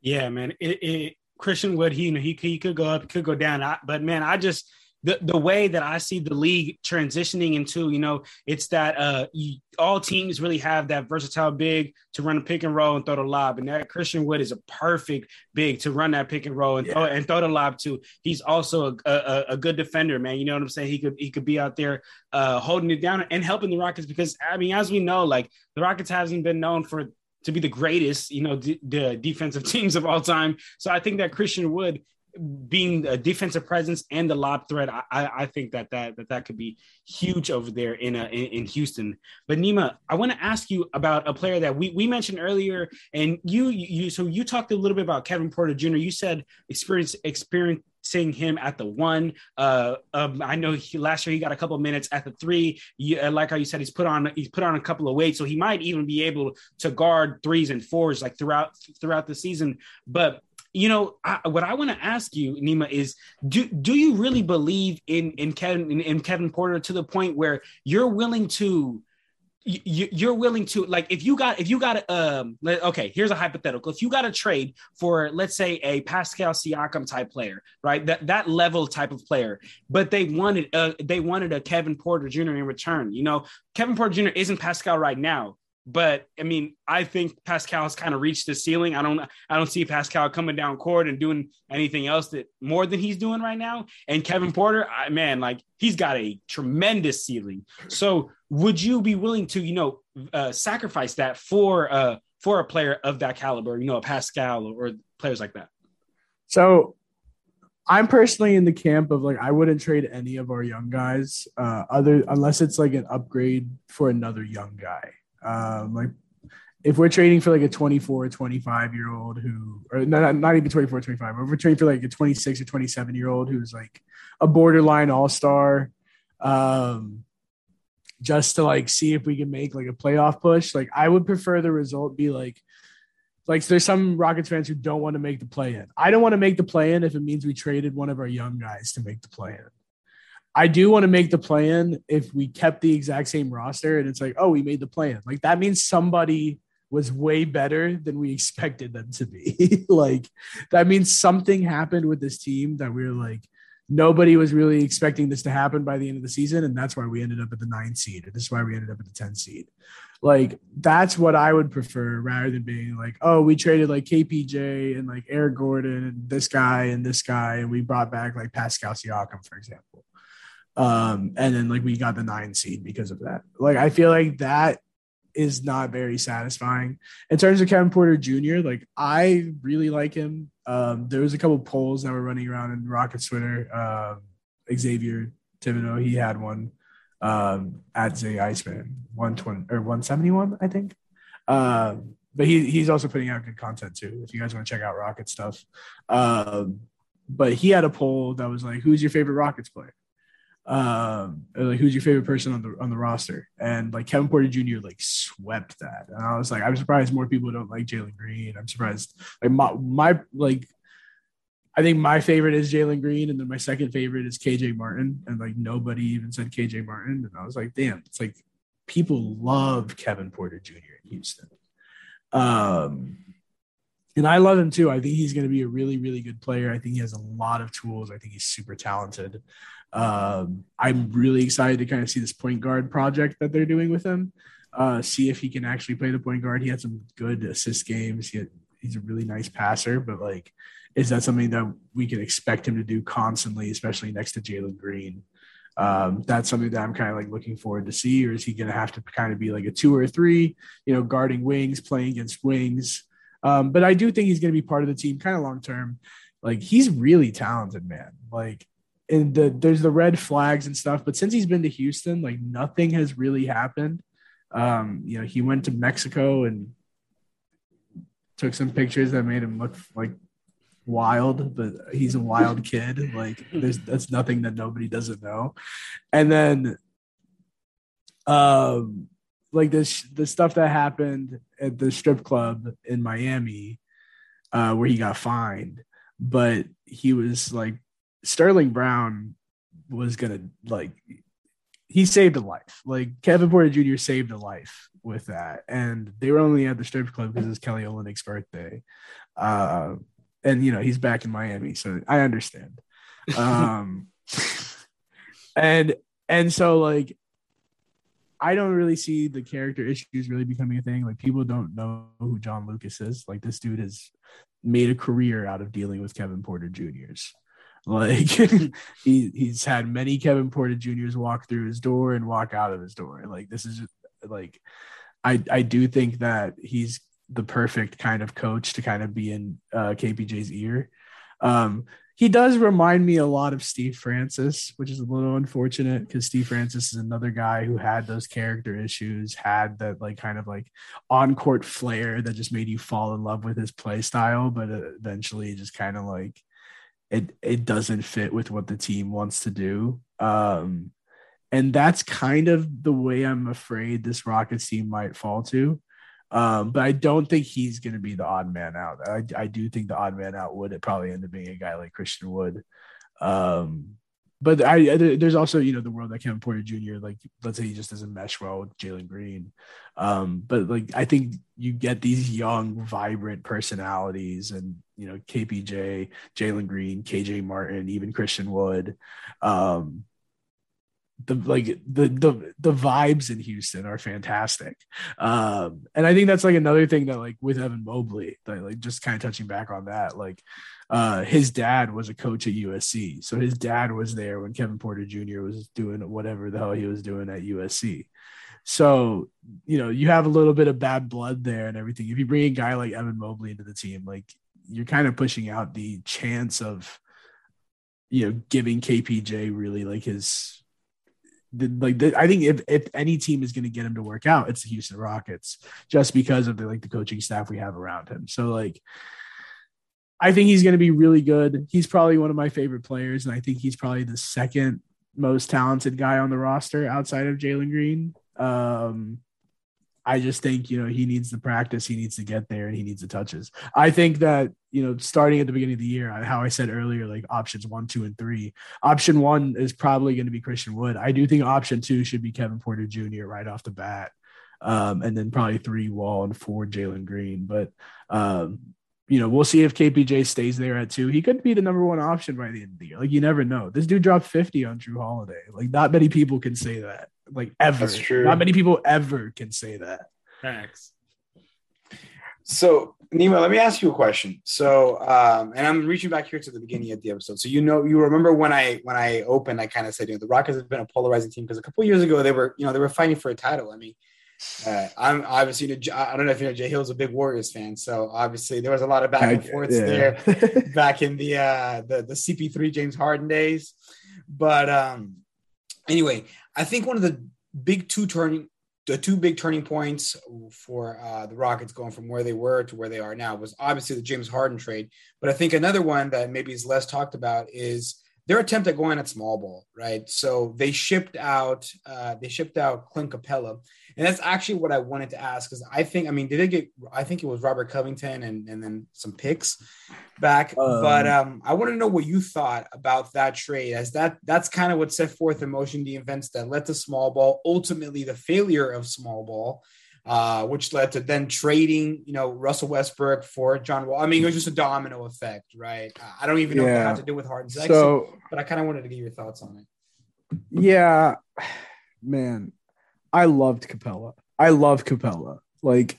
Yeah, man. It, it, Christian Wood, he you know he, he could go up, could go down. I, but man, I just the the way that I see the league transitioning into, you know, it's that uh you, all teams really have that versatile big to run a pick and roll and throw the lob, and that Christian Wood is a perfect big to run that pick and roll and yeah. throw and throw the lob too. He's also a, a, a, good defender, man. You know what I'm saying? He could he could be out there uh holding it down and helping the Rockets because I mean, as we know, like the Rockets hasn't been known for to be the greatest, you know, d- the defensive teams of all time. So I think that Christian Wood being a defensive presence and the lob threat, I, I think that that that, that could be huge over there in, a, in, in Houston. But Nima, I want to ask you about a player that we, we mentioned earlier, and you you so you talked a little bit about Kevin Porter Jr. You said experience experience seeing him at the one. Uh, um, I know he, last year he got a couple minutes at the three. You, uh, like how you said, he's put on he's put on a couple of weights, so he might even be able to guard threes and fours like throughout throughout the season. But you know I, what I want to ask you, Nima, is do do you really believe in in Kevin in, in Kevin Porter to the point where you're willing to you're willing to like if you got if you got um okay here's a hypothetical if you got a trade for let's say a Pascal Siakam type player right that that level type of player but they wanted uh they wanted a Kevin Porter Jr. in return you know Kevin Porter Jr. isn't Pascal right now but I mean, I think Pascal has kind of reached the ceiling. I don't, I don't see Pascal coming down court and doing anything else that more than he's doing right now. And Kevin Porter, I, man, like he's got a tremendous ceiling. So, would you be willing to, you know, uh, sacrifice that for uh for a player of that caliber, you know, a Pascal or, players like that? So, I'm personally in the camp of like I wouldn't trade any of our young guys, uh, other unless it's like an upgrade for another young guy. Um, like if we're trading for like a 24 25 year old who or not, not even 24 25 if we're trading for like a 26 or 27 year old who's like a borderline all-star um just to like see if we can make like a playoff push like i would prefer the result be like like there's some rockets fans who don't want to make the play in i don't want to make the play in if it means we traded one of our young guys to make the play in I do want to make the plan if we kept the exact same roster and it's like, oh, we made the plan. Like that means somebody was way better than we expected them to be. like that means something happened with this team that we are like, nobody was really expecting this to happen by the end of the season. And that's why we ended up at the nine seed. And this is why we ended up at the 10 seed. Like that's what I would prefer rather than being like, oh, we traded like KPJ and like Eric Gordon and this guy and this guy, and we brought back like Pascal Siakam, for example. Um, and then like we got the nine seed because of that. Like I feel like that is not very satisfying. In terms of Kevin Porter Jr., like I really like him. Um, there was a couple polls that were running around in Rockets Twitter. Um, Xavier Thibodeau, he had one um, at Zay Iceman, 120 or 171, I think. Um, but he, he's also putting out good content too. If you guys want to check out Rocket stuff. Um, but he had a poll that was like, who's your favorite Rockets player? Um like who's your favorite person on the on the roster and like kevin porter jr like swept that and i was like i'm surprised more people don't like jalen green i'm surprised like my, my like i think my favorite is jalen green and then my second favorite is kj martin and like nobody even said kj martin and i was like damn it's like people love kevin porter jr in houston um and I love him too. I think he's going to be a really, really good player. I think he has a lot of tools. I think he's super talented. Um, I'm really excited to kind of see this point guard project that they're doing with him. Uh, see if he can actually play the point guard. He had some good assist games. He had, he's a really nice passer, but like, is that something that we can expect him to do constantly, especially next to Jalen Green? Um, that's something that I'm kind of like looking forward to see, or is he going to have to kind of be like a two or a three, you know, guarding wings, playing against wings? Um, but I do think he's going to be part of the team kind of long term. Like he's really talented, man. Like and the there's the red flags and stuff. But since he's been to Houston, like nothing has really happened. Um, you know, he went to Mexico and took some pictures that made him look like wild, but he's a wild kid. Like there's that's nothing that nobody doesn't know. And then um like this the stuff that happened at the strip club in Miami, uh, where he got fined, but he was like Sterling Brown was gonna like he saved a life. Like Kevin Porter Jr. saved a life with that, and they were only at the strip club because it's Kelly Olynyk's birthday, uh, and you know he's back in Miami, so I understand. Um, and and so like I don't really see the character issues really becoming a thing. Like people don't know who John Lucas is. Like this dude has made a career out of dealing with Kevin Porter Jr.'s. Like he he's had many Kevin Porter Juniors walk through his door and walk out of his door. Like this is like I I do think that he's the perfect kind of coach to kind of be in uh, KPJ's ear. Um, he does remind me a lot of Steve Francis, which is a little unfortunate because Steve Francis is another guy who had those character issues, had that like kind of like on court flair that just made you fall in love with his play style, but eventually just kind of like it it doesn't fit with what the team wants to do. Um, and that's kind of the way I'm afraid this Rockets team might fall to. Um, but I don't think he's going to be the odd man out. I, I do think the odd man out would it probably end up being a guy like Christian Wood. Um, but I, there's also you know the world that Kevin Porter Jr. like let's say he just doesn't mesh well with Jalen Green, um, but like I think you get these young vibrant personalities and you know KPJ, Jalen Green, KJ Martin, even Christian Wood, um, the like the the the vibes in Houston are fantastic. Um, and I think that's like another thing that like with Evan Mobley, that like just kind of touching back on that, like uh, his dad was a coach at USC. So his dad was there when Kevin Porter Jr. was doing whatever the hell he was doing at USC. So, you know, you have a little bit of bad blood there and everything. If you bring a guy like Evan Mobley into the team, like you're kind of pushing out the chance of, you know, giving KPJ really like his, the, like the, I think if, if any team is going to get him to work out, it's the Houston Rockets, just because of the like the coaching staff we have around him. So like, I think he's going to be really good. He's probably one of my favorite players, and I think he's probably the second most talented guy on the roster outside of Jalen Green. Um, I just think you know he needs the practice, he needs to get there, and he needs the touches. I think that you know starting at the beginning of the year, how I said earlier, like options one, two, and three. Option one is probably going to be Christian Wood. I do think option two should be Kevin Porter Jr. right off the bat, um, and then probably three Wall and four Jalen Green. But um, you know, we'll see if KPJ stays there at two. He could be the number one option by the end of the year. Like you never know. This dude dropped 50 on Jrue Holiday. Like not many people can say that. like ever. That's true. Not many people ever can say that. Facts. So, Nima, let me ask you a question. So, um, and I'm reaching back here to the beginning of the episode. So, you know, you remember when I when I opened, I kind of said, you know, the Rockets have been a polarizing team because a couple years ago they were, you know, they were fighting for a title. I mean, uh, I'm obviously, I don't know if you know, Jay Hill's a big Warriors fan, so obviously there was a lot of back and forth Yeah. there back in the uh, the the CP3 James Harden days. But um, anyway, I think one of the big two turning the two big turning points for uh, the Rockets going from where they were to where they are now was obviously the James Harden trade. But I think another one that maybe is less talked about is their attempt at going at small ball, right? So they shipped out uh, they shipped out Clint Capela, and that's actually what I wanted to ask because I think I mean did they get I think it was Robert Covington and and then some picks back, Um, but um, I want to know what you thought about that trade as that that's kind of what set forth in motion the events that led to small ball, ultimately the failure of small ball. Uh, which led to then trading, you know, Russell Westbrook for John Wall. I mean, it was just a domino effect, right? I don't even know what Yeah. that had to do with Harden's exit, So but I kind of wanted to get your thoughts on it. yeah, man, I loved Capela. I love Capela. Like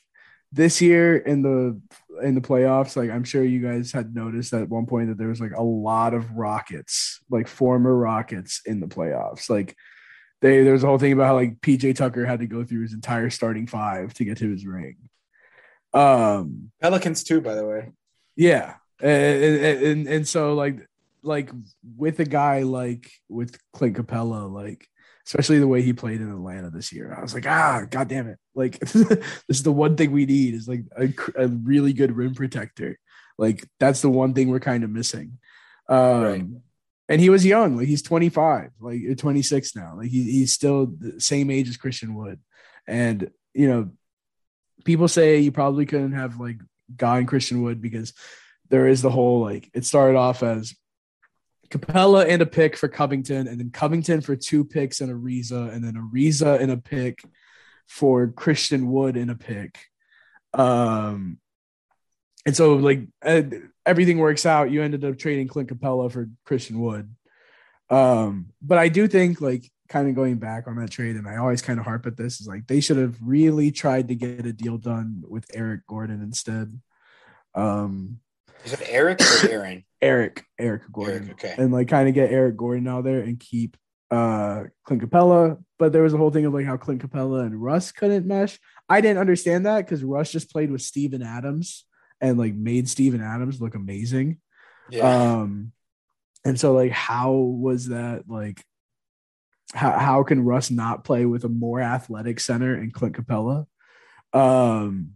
this year in the in the playoffs, like I'm sure you guys had noticed at one point that there was like a lot of Rockets, like former Rockets in the playoffs. Like they there was a whole thing about how like PJ Tucker had to go through his entire starting five to get to his ring. Um Pelicans too, by the way. yeah, and and, and, and so like like with a guy like with Clint Capela, like especially the way he played in Atlanta this year, I was like, ah, god damn it! Like this is the one thing we need is like a, a really good rim protector. Like that's the one thing we're kind of missing. Um, Right. And he was young, like he's 25, like 26 now. Like he, he's still the same age as Christian Wood. And you know, people say you probably couldn't have like gotten Christian Wood because there is the whole like it started off as Capela and a pick for Covington, and then Covington for two picks and Ariza, and then Ariza and a pick for Christian Wood and a pick. Um, and so like uh, everything works out. You ended up trading Clint Capela for Christian Wood. Um, but I do think like kind of going back on that trade, and I always kind of harp at this is like they should have really tried to get a deal done with Eric Gordon instead. Um, Is it Eric or Aaron? Eric, Eric Gordon, Eric, okay. and like kind of get Eric Gordon out there and keep uh Clint Capela. But there was a whole thing of like how Clint Capela and Russ couldn't mesh. I didn't understand that because Russ just played with Steven Adams and like made Steven Adams look amazing. Yeah. Um, and so like, how was that like? How how can Russ not play with a more athletic center and Clint Capela? Um,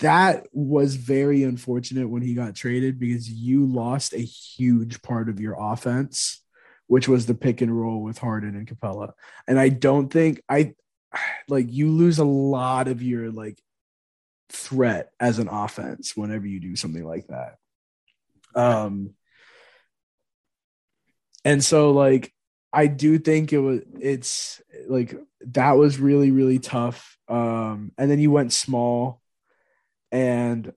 that was very unfortunate when he got traded because you lost a huge part of your offense, which was the pick and roll with Harden and Capela. And I don't think I like you lose a lot of your like threat as an offense whenever you do something like that. Um and so like I do think it was it's like that was really really tough. Um and then you went small and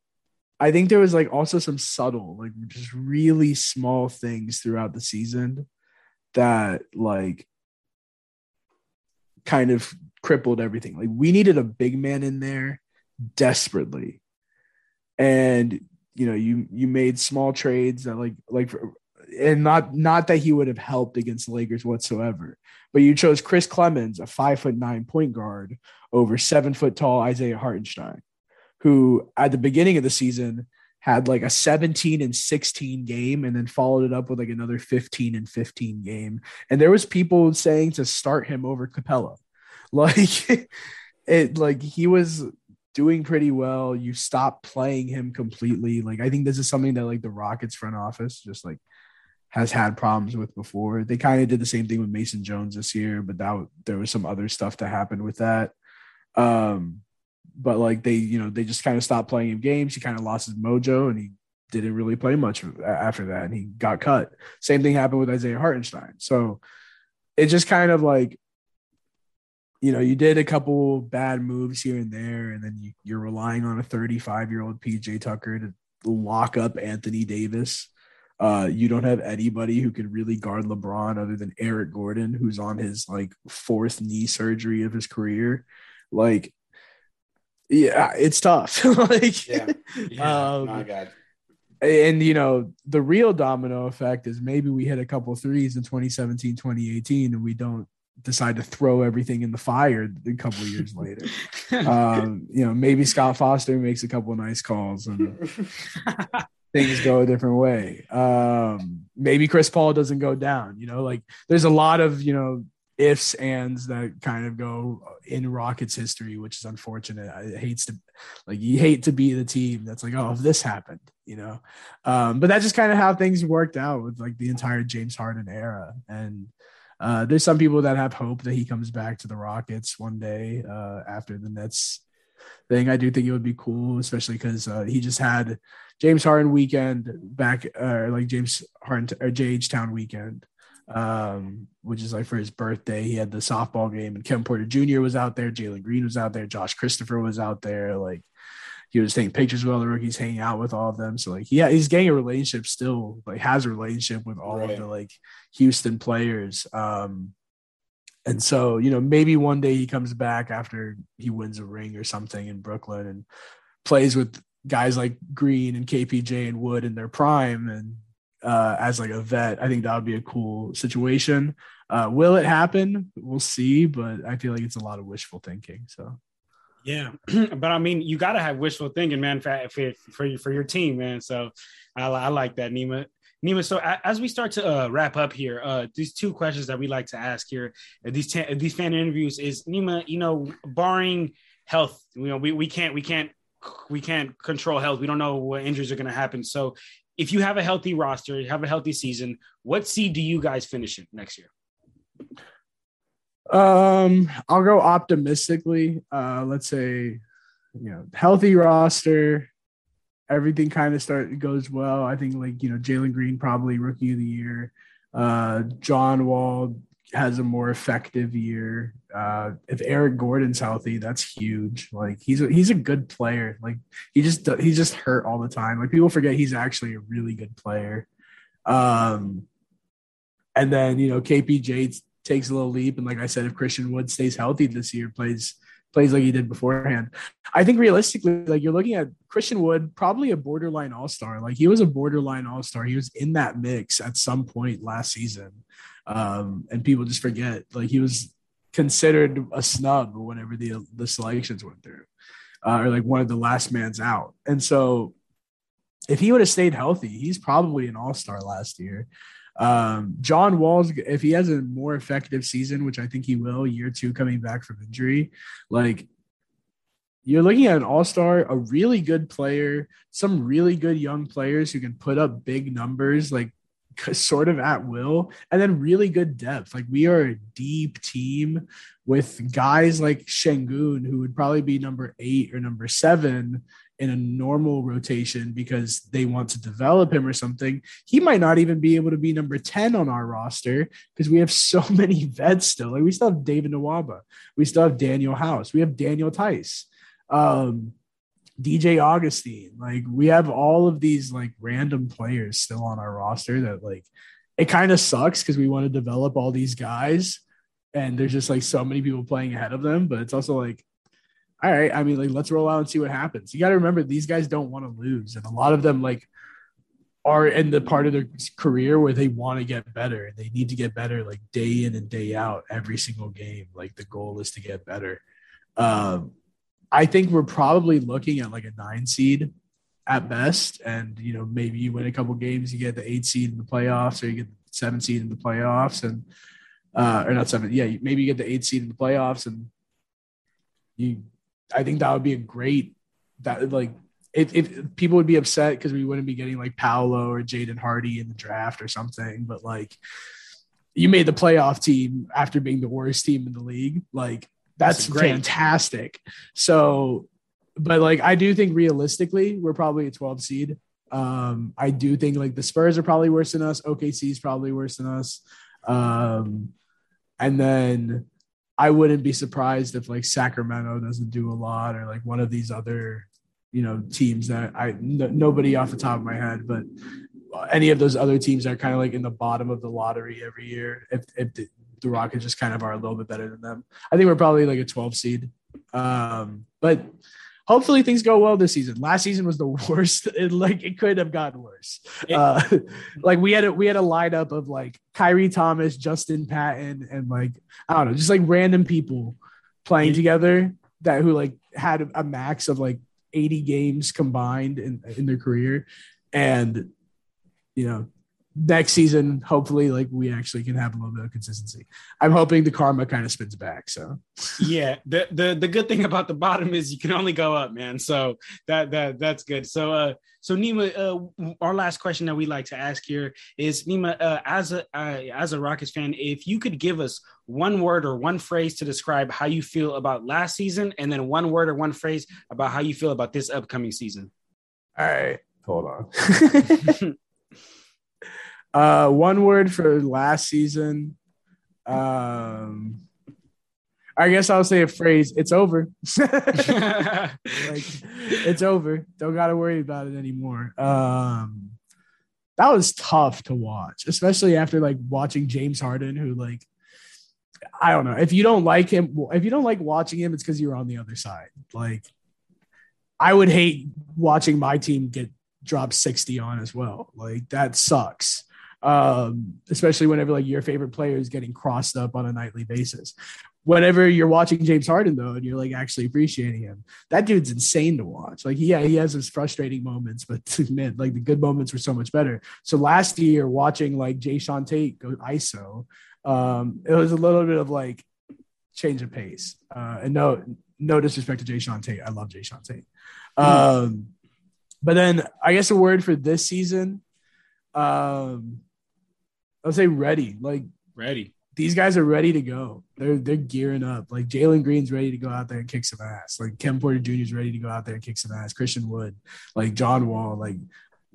I think there was like also some subtle like just really small things throughout the season that like kind of crippled everything. Like we needed a big man in there desperately. And you know, you you made small trades that like like and not not that he would have helped against the Lakers whatsoever, but you chose Chris Clemons, a five foot nine point guard, over seven foot tall Isaiah Hartenstein, who at the beginning of the season had like a 17 and 16 game and then followed it up with like another 15 and 15 game. And there was people saying to start him over Capela. Like it like he was doing pretty well. You stop playing him completely. Like I think this is something that like the Rockets front office just like has had problems with before. They kind of did the same thing with Mason Jones this year, but that there was some other stuff that happened with that. Um, but like they, you know, they just kind of stopped playing him games. He kind of lost his mojo, and he didn't really play much after that, and he got cut. Same thing happened with Isaiah Hartenstein. So it just kind of like you know, you did a couple bad moves here and there, and then you, you're relying on a 35 year old PJ Tucker to lock up Anthony Davis. Uh, you don't have anybody who can really guard LeBron other than Eric Gordon, who's on his like fourth knee surgery of his career. Like, yeah, it's tough. like, Yeah. Yeah. Um, my God. and you know the real domino effect is maybe we hit a couple threes in 2017 2018 and we don't decide to throw everything in the fire a couple years later. Um you know maybe scott foster makes a couple nice calls and things go a different way. Um maybe chris paul doesn't go down you know like there's a lot of you know ifs ands that kind of go in rockets history which is unfortunate. I hates to like you hate to be the team that's like oh if this happened you know? Um but that's just kind of how things worked out with like the entire james harden era. And uh there's some people that have hope that he comes back to the rockets one day uh after the nets thing i do think it would be cool especially because uh, he just had james harden weekend back uh like james harden or jh town weekend um, which is like for his birthday. He had the softball game, and Kevin Porter Jr. was out there, Jalen Green was out there, Josh Christopher was out there. Like he was taking pictures with all the rookies, hanging out with all of them. So like, yeah, he's getting a relationship still, like has a relationship with all Right. of the like Houston players. Um, and so you know maybe one day he comes back after he wins a ring or something in Brooklyn and plays with guys like Green and KPJ and Wood in their prime and uh, as like a vet. I think that would be a cool situation. Uh, will it happen? We'll see, but I feel like it's a lot of wishful thinking. So Yeah, but I mean, you got to have wishful thinking, man, for for for your, for your team, man. So I, I like that, Nima. Nima, so as we start to uh, wrap up here, uh, these two questions that we like to ask here, uh, these ten, these fan interviews is Nima, you know, barring health, you know, we, we can't we can't we can't control health. We don't know what injuries are going to happen. So if you have a healthy roster, you have a healthy season, what seed do you guys finish in next year? Um, I'll go optimistically. Uh, let's say, you know, healthy roster, everything kind of start goes well. I think like you know, Jalen Green probably rookie of the year. Uh, John Wall has a more effective year. Uh, if Eric Gordon's healthy, that's huge. Like he's a, he's a good player. Like he just he's just hurt all the time. Like people forget he's actually a really good player. Um, and then you know KPJ takes a little leap, and like I said, if Christian Wood stays healthy this year, plays plays like he did beforehand, I think realistically, like you're looking at Christian Wood, probably a borderline All Star. Like he was a borderline All Star. He was in that mix at some point last season, um, and people just forget. Like he was considered a snub whenever the the selections went through, uh, or like one of the last man's out, and so. If he would have stayed healthy, he's probably an all star last year. Um, John Walls, if he has a more effective season, which I think he will, year two coming back from injury, like you're looking at an all star, a really good player, some really good young players who can put up big numbers, like sort of at will, and then really good depth. Like we are a deep team with guys like Sengun, who would probably be number eight or number seven in a normal rotation because they want to develop him or something. He might not even be able to be number 10 on our roster because we have so many vets still. Like we still have David Nwaba. We still have Danuel House. We have Daniel Theis. Um, DJ Augustin. Like we have all of these like random players still on our roster that like it kind of sucks because we want to develop all these guys and there's just like so many people playing ahead of them, but it's also like all right, I mean, like, let's roll out and see what happens. You got to remember, these guys don't want to lose. And a lot of them, like, are in the part of their career where they want to get better and they need to get better, like, day in and day out, every single game. Like, the goal is to get better. Um, I think we're probably looking at like a nine seed at best. And, you know, maybe you win a couple games, you get the eight seed in the playoffs, or you get the seven seed in the playoffs. And, uh, or not seven, yeah, maybe you get the eight seed in the playoffs and you I think that would be a great that like if, if people would be upset because we wouldn't be getting like Paolo or Jaden Hardy in the draft or something, but like you made the playoff team after being the worst team in the league, like that's, That's fantastic. So, but like I do think realistically, we're probably a 12 seed. Um, I do think like the Spurs are probably worse than us. OKC is probably worse than us. Um, and then I wouldn't be surprised if like Sacramento doesn't do a lot or like one of these other, you know, teams that I n- nobody off the top of my head, but any of those other teams are kind of like in the bottom of the lottery every year. If if the, the Rockets just kind of are a little bit better than them, I think we're probably like a 12 seed. Um, but hopefully things go well this season. Last season was the worst. It, like it could have gotten worse. Uh, like we had a we had a lineup of like Khyri Thomas, Justin Patton, and like I don't know, just like random people playing together that who like had a max of like 80 games combined in in their career, and you know next season, hopefully, like we actually can have a little bit of consistency. I'm hoping the karma kind of spins back. So yeah, the the the good thing about the bottom is you can only go up, man. So that that that's good. So uh so Nima, uh, our last question that we like to ask here is Nima, uh, as a uh, as a Rockets fan, if you could give us one word or one phrase to describe how you feel about last season, and then one word or one phrase about how you feel about this upcoming season. All right, hold on. Uh, one word for last season. Um, I guess I'll say a phrase. It's over. like it's over. Don't got to worry about it anymore. Um, that was tough to watch, especially after like watching James Harden, who like I don't know if you don't like him. If you don't like watching him, it's because you're on the other side. Like I would hate watching my team get dropped 60 on as well. Like that sucks um, especially whenever like your favorite player is getting crossed up on a nightly basis. Whenever you're watching James Harden though, and you're like actually appreciating him, that dude's insane to watch. Like, yeah, he has his frustrating moments, but man, like the good moments were so much better. So last year, watching like Jae'Sean Tate go ISO, um, it was a little bit of like change of pace. Uh, and no, no disrespect to Jae'Sean Tate, I love Jae'Sean Tate. Um, but then I guess a word for this season, um, I'll say ready. Like ready. These guys are ready to go. They're they're gearing up. Like Jalen Green's ready to go out there and kick some ass. Like Ken Porter Jr. is ready to go out there and kick some ass. Christian Wood, like John Wall, like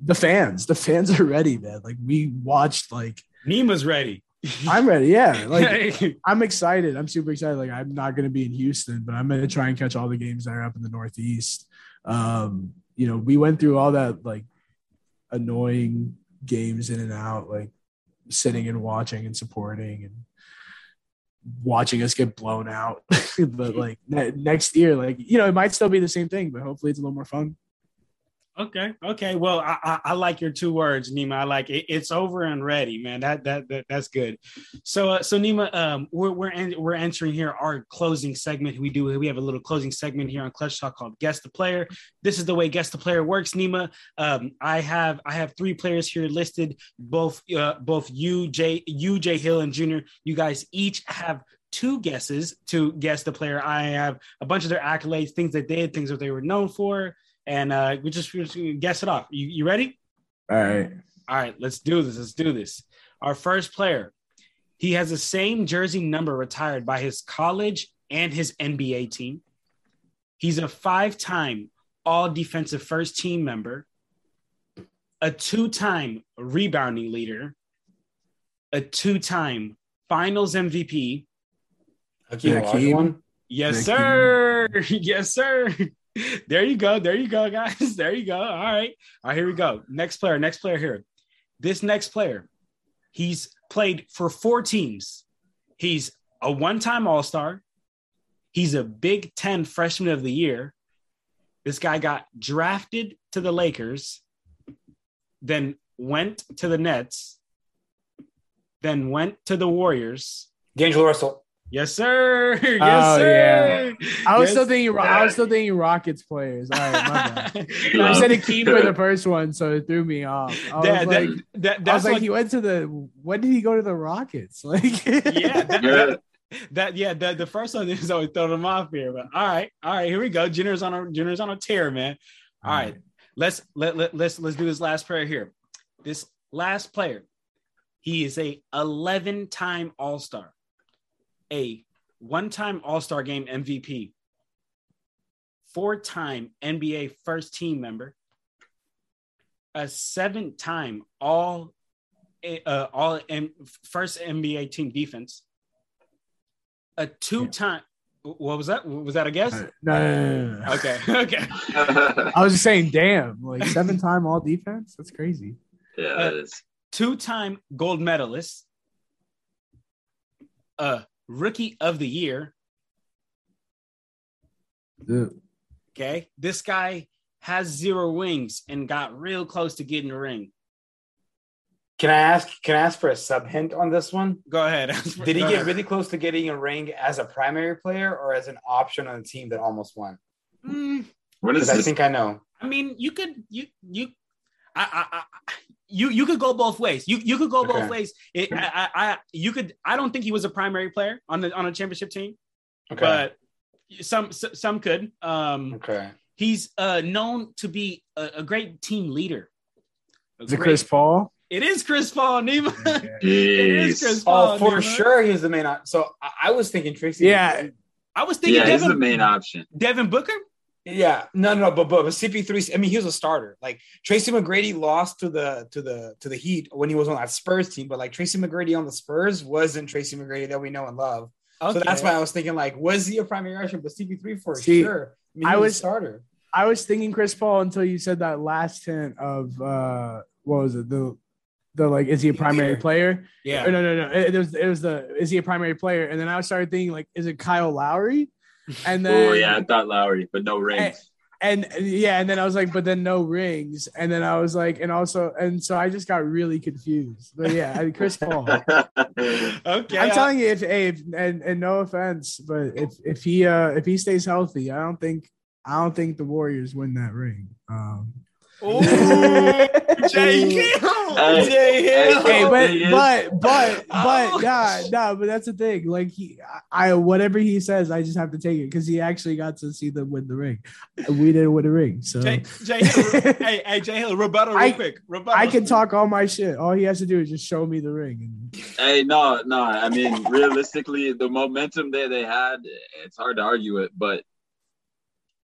the fans. The fans are ready, man. Like we watched like Nima's ready. I'm ready. Yeah. Like I'm excited. I'm super excited. Like I'm not gonna be in Houston, but I'm gonna try and catch all the games that are up in the Northeast. Um, you know, we went through all that like annoying games in and out. Like sitting and watching and supporting and watching us get blown out. but like ne- next year, like you know, it might still be the same thing, but hopefully it's a little more fun. Okay. Okay. Well, I, I, I, like your two words, Nima. I like it. It's over and ready, man. That that, that that's good. So uh, so Nima, um, we're we're en- we're entering here our closing segment. We do we have a little closing segment here on Clutch Talk called Guess the Player. This is the way Guess the Player works, Nima. Um, I have I have three players here listed. Both uh, both you, Jay, you, Jay Hill, and Junior. You guys each have two guesses to guess the player. I have a bunch of their accolades, things that they did, things that they were known for and uh, we just, we just guess it off. You, you ready? All right. All right. Let's do this. Let's do this. Our first player, he has the same jersey number retired by his college and his NBA team. He's a five-time All Defensive First Team member, a two-time rebounding leader, a two-time Finals MVP. Hakeem, Hakeem. Yes, Hakeem. sir. yes, sir there you go. There you go, guys. There you go. All right. All right, here we go. Next player. Next player here. This next player, he's played for four teams. He's a one time All Star. He's a Big Ten Freshman of the Year. This guy got drafted to the Lakers, then went to the Nets, then went to the Warriors. D'Angelo Russell. Yes, sir. Yes, oh, sir. Yeah. I was yes, still thinking. I was still thinking Rockets players. All right, my bad. I said a key for the first one, so it threw me off. I was that, like, that, that, I was like, like, he went to the. When did he go to the Rockets? Like, yeah, that, that, yeah. The, the first one is always throwing him off here, but all right, all right. Here we go. Jenner's on a Jenner's on a tear, man. All right, let's let, let let's let's do this last player here. This last player, he is a 11 time All Star a one time All Star game MVP, four time NBA first team member, a seven time All uh, All M- first NBA team defense, a two time. What was that? Was that a guess? No, no, no, no Okay, okay. I was just saying, damn, like seven time All defense. That's crazy. Yeah, Uh, that is. two-time gold medalist, uh, rookie of the year. Yeah. Okay, this guy has zero wings and got real close to getting a ring. Can I ask? Can I ask for a sub hint on this one? Go ahead. Did he get really close to getting a ring as a primary player or as an option on a team that almost won? Mm, What is Because I think I know. I mean, you could you you I, I, I you you could go both ways. You you could go both Okay. ways. It, I, I I you could. I don't think he was a primary player on the on a championship team, Okay. but some some could. Um, okay. he's uh known to be a, a great team leader. A Is it Chris Paul? It is Chris Paul, Nima. it is Jeez. Chris Oh, Paul. for Nima. sure, he's the main. op- So I, I was thinking Tracy. Yeah. I was thinking Yeah, he's Devin, the main option. Devin Booker. Yeah, no, no, but but, but CP3. I mean, he was a starter. Like Tracy McGrady lost to the to the to the Heat when he was on that Spurs team, but like Tracy McGrady on the Spurs wasn't Tracy McGrady that we know and love. So that's why I was thinking like, was he a primary option? But CP3 for See, sure. I, mean, I was was- a starter. I was thinking Chris Paul until you said that last hint of uh what was it? The the like is he a primary player? Yeah. Or no, no, no. It, it was it was the is he a primary player? And then I started thinking like, is it Kyle Lowry? And then Oh yeah, I thought Lowry, but no rings. and yeah, and then I was like, but then no rings. And then I was like, and also, and so I just got really confused. But yeah, I- mean, Chris Paul. Okay. I'm I- telling you, if, if and and no offense, but if if he uh if he stays healthy, I don't think I don't think the Warriors win that ring. Um, Ooh, Jay Hill. Hey, Jay Hill. hey, hey, Oh, but but but but Oh. nah, nah, but that's the thing. Like he, I whatever he says, I just have to take it because he actually got to see them win the ring. We didn't win the ring, so Jay, Jay Hill. hey, hey, Jay Hill. Rebuttal, real I- quick. Rebuttal. I can talk all my shit. All he has to do is just show me the ring. And Hey, no, no. I mean, realistically, the momentum that they had, it's hard to argue it, but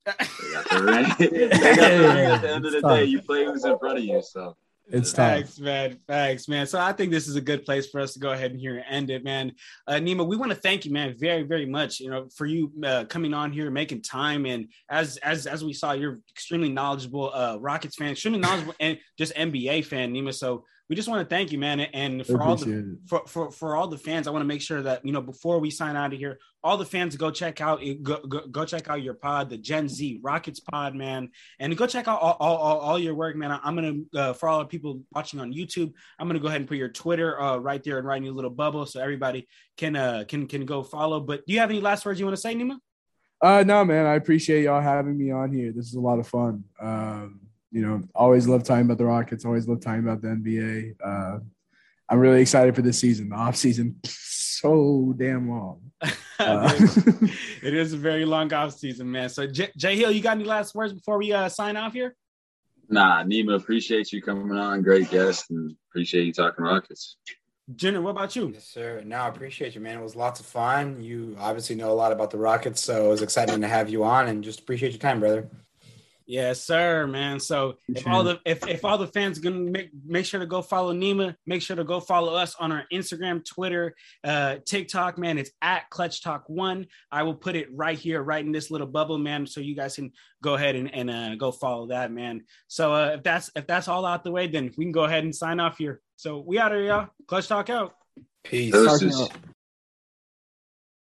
they got the ring. they got the ring at the end of the day. You play who's in front of you, so It's tough. Thanks, man. Thanks, man. So I think this is a good place for us to go ahead and here and end it, man. Uh, Nima, we want to thank you, man, very, very much. You know, for you uh, coming on here, making time, and as as as we saw, you're extremely knowledgeable uh, Rockets fan, extremely knowledgeable, and just NBA fan, Nima. So we just want to thank you, man, and for all the for, for for all the fans, I want to make sure that you know before we sign out of here, all the fans go check out go, go, go check out your pod, the Gen Z Rockets pod, man, and go check out all, all, all, all your work, man. I'm gonna uh, for all the people watching on YouTube, I'm gonna go ahead and put your Twitter uh, right there and write in your little bubble so everybody can uh can can go follow. But do you have any last words you want to say, Nima? Uh, no, man, I appreciate y'all having me on here. This is a lot of fun. Um, you know, always love talking about the Rockets. Always love talking about the NBA. Uh, I'm really excited for this season. The off season so damn long. Uh, it is a very long off season, man. So J- Jay Hill, you got any last words before we uh, sign off here? nah. Nima, appreciate you coming on. Great guest, and appreciate you talking Rockets. Jenner, what about you? Yes, sir. No, I appreciate you, man. It was lots of fun. You obviously know a lot about the Rockets, so it was exciting to have you on and just appreciate your time, brother. Yes, sir, man. So if all the if, if all the fans gonna make make sure to go follow Nima, make sure to go follow us on our Instagram, Twitter, uh, TikTok, man. It's at Clutch Talk One. I will put it right here, right in this little bubble, man, so you guys can go ahead and, and uh, go follow that, man. So uh, if that's if that's all out the way, then we can go ahead and sign off here. So we out here, y'all. Clutch Talk out. Peace. Deuces. Talking about-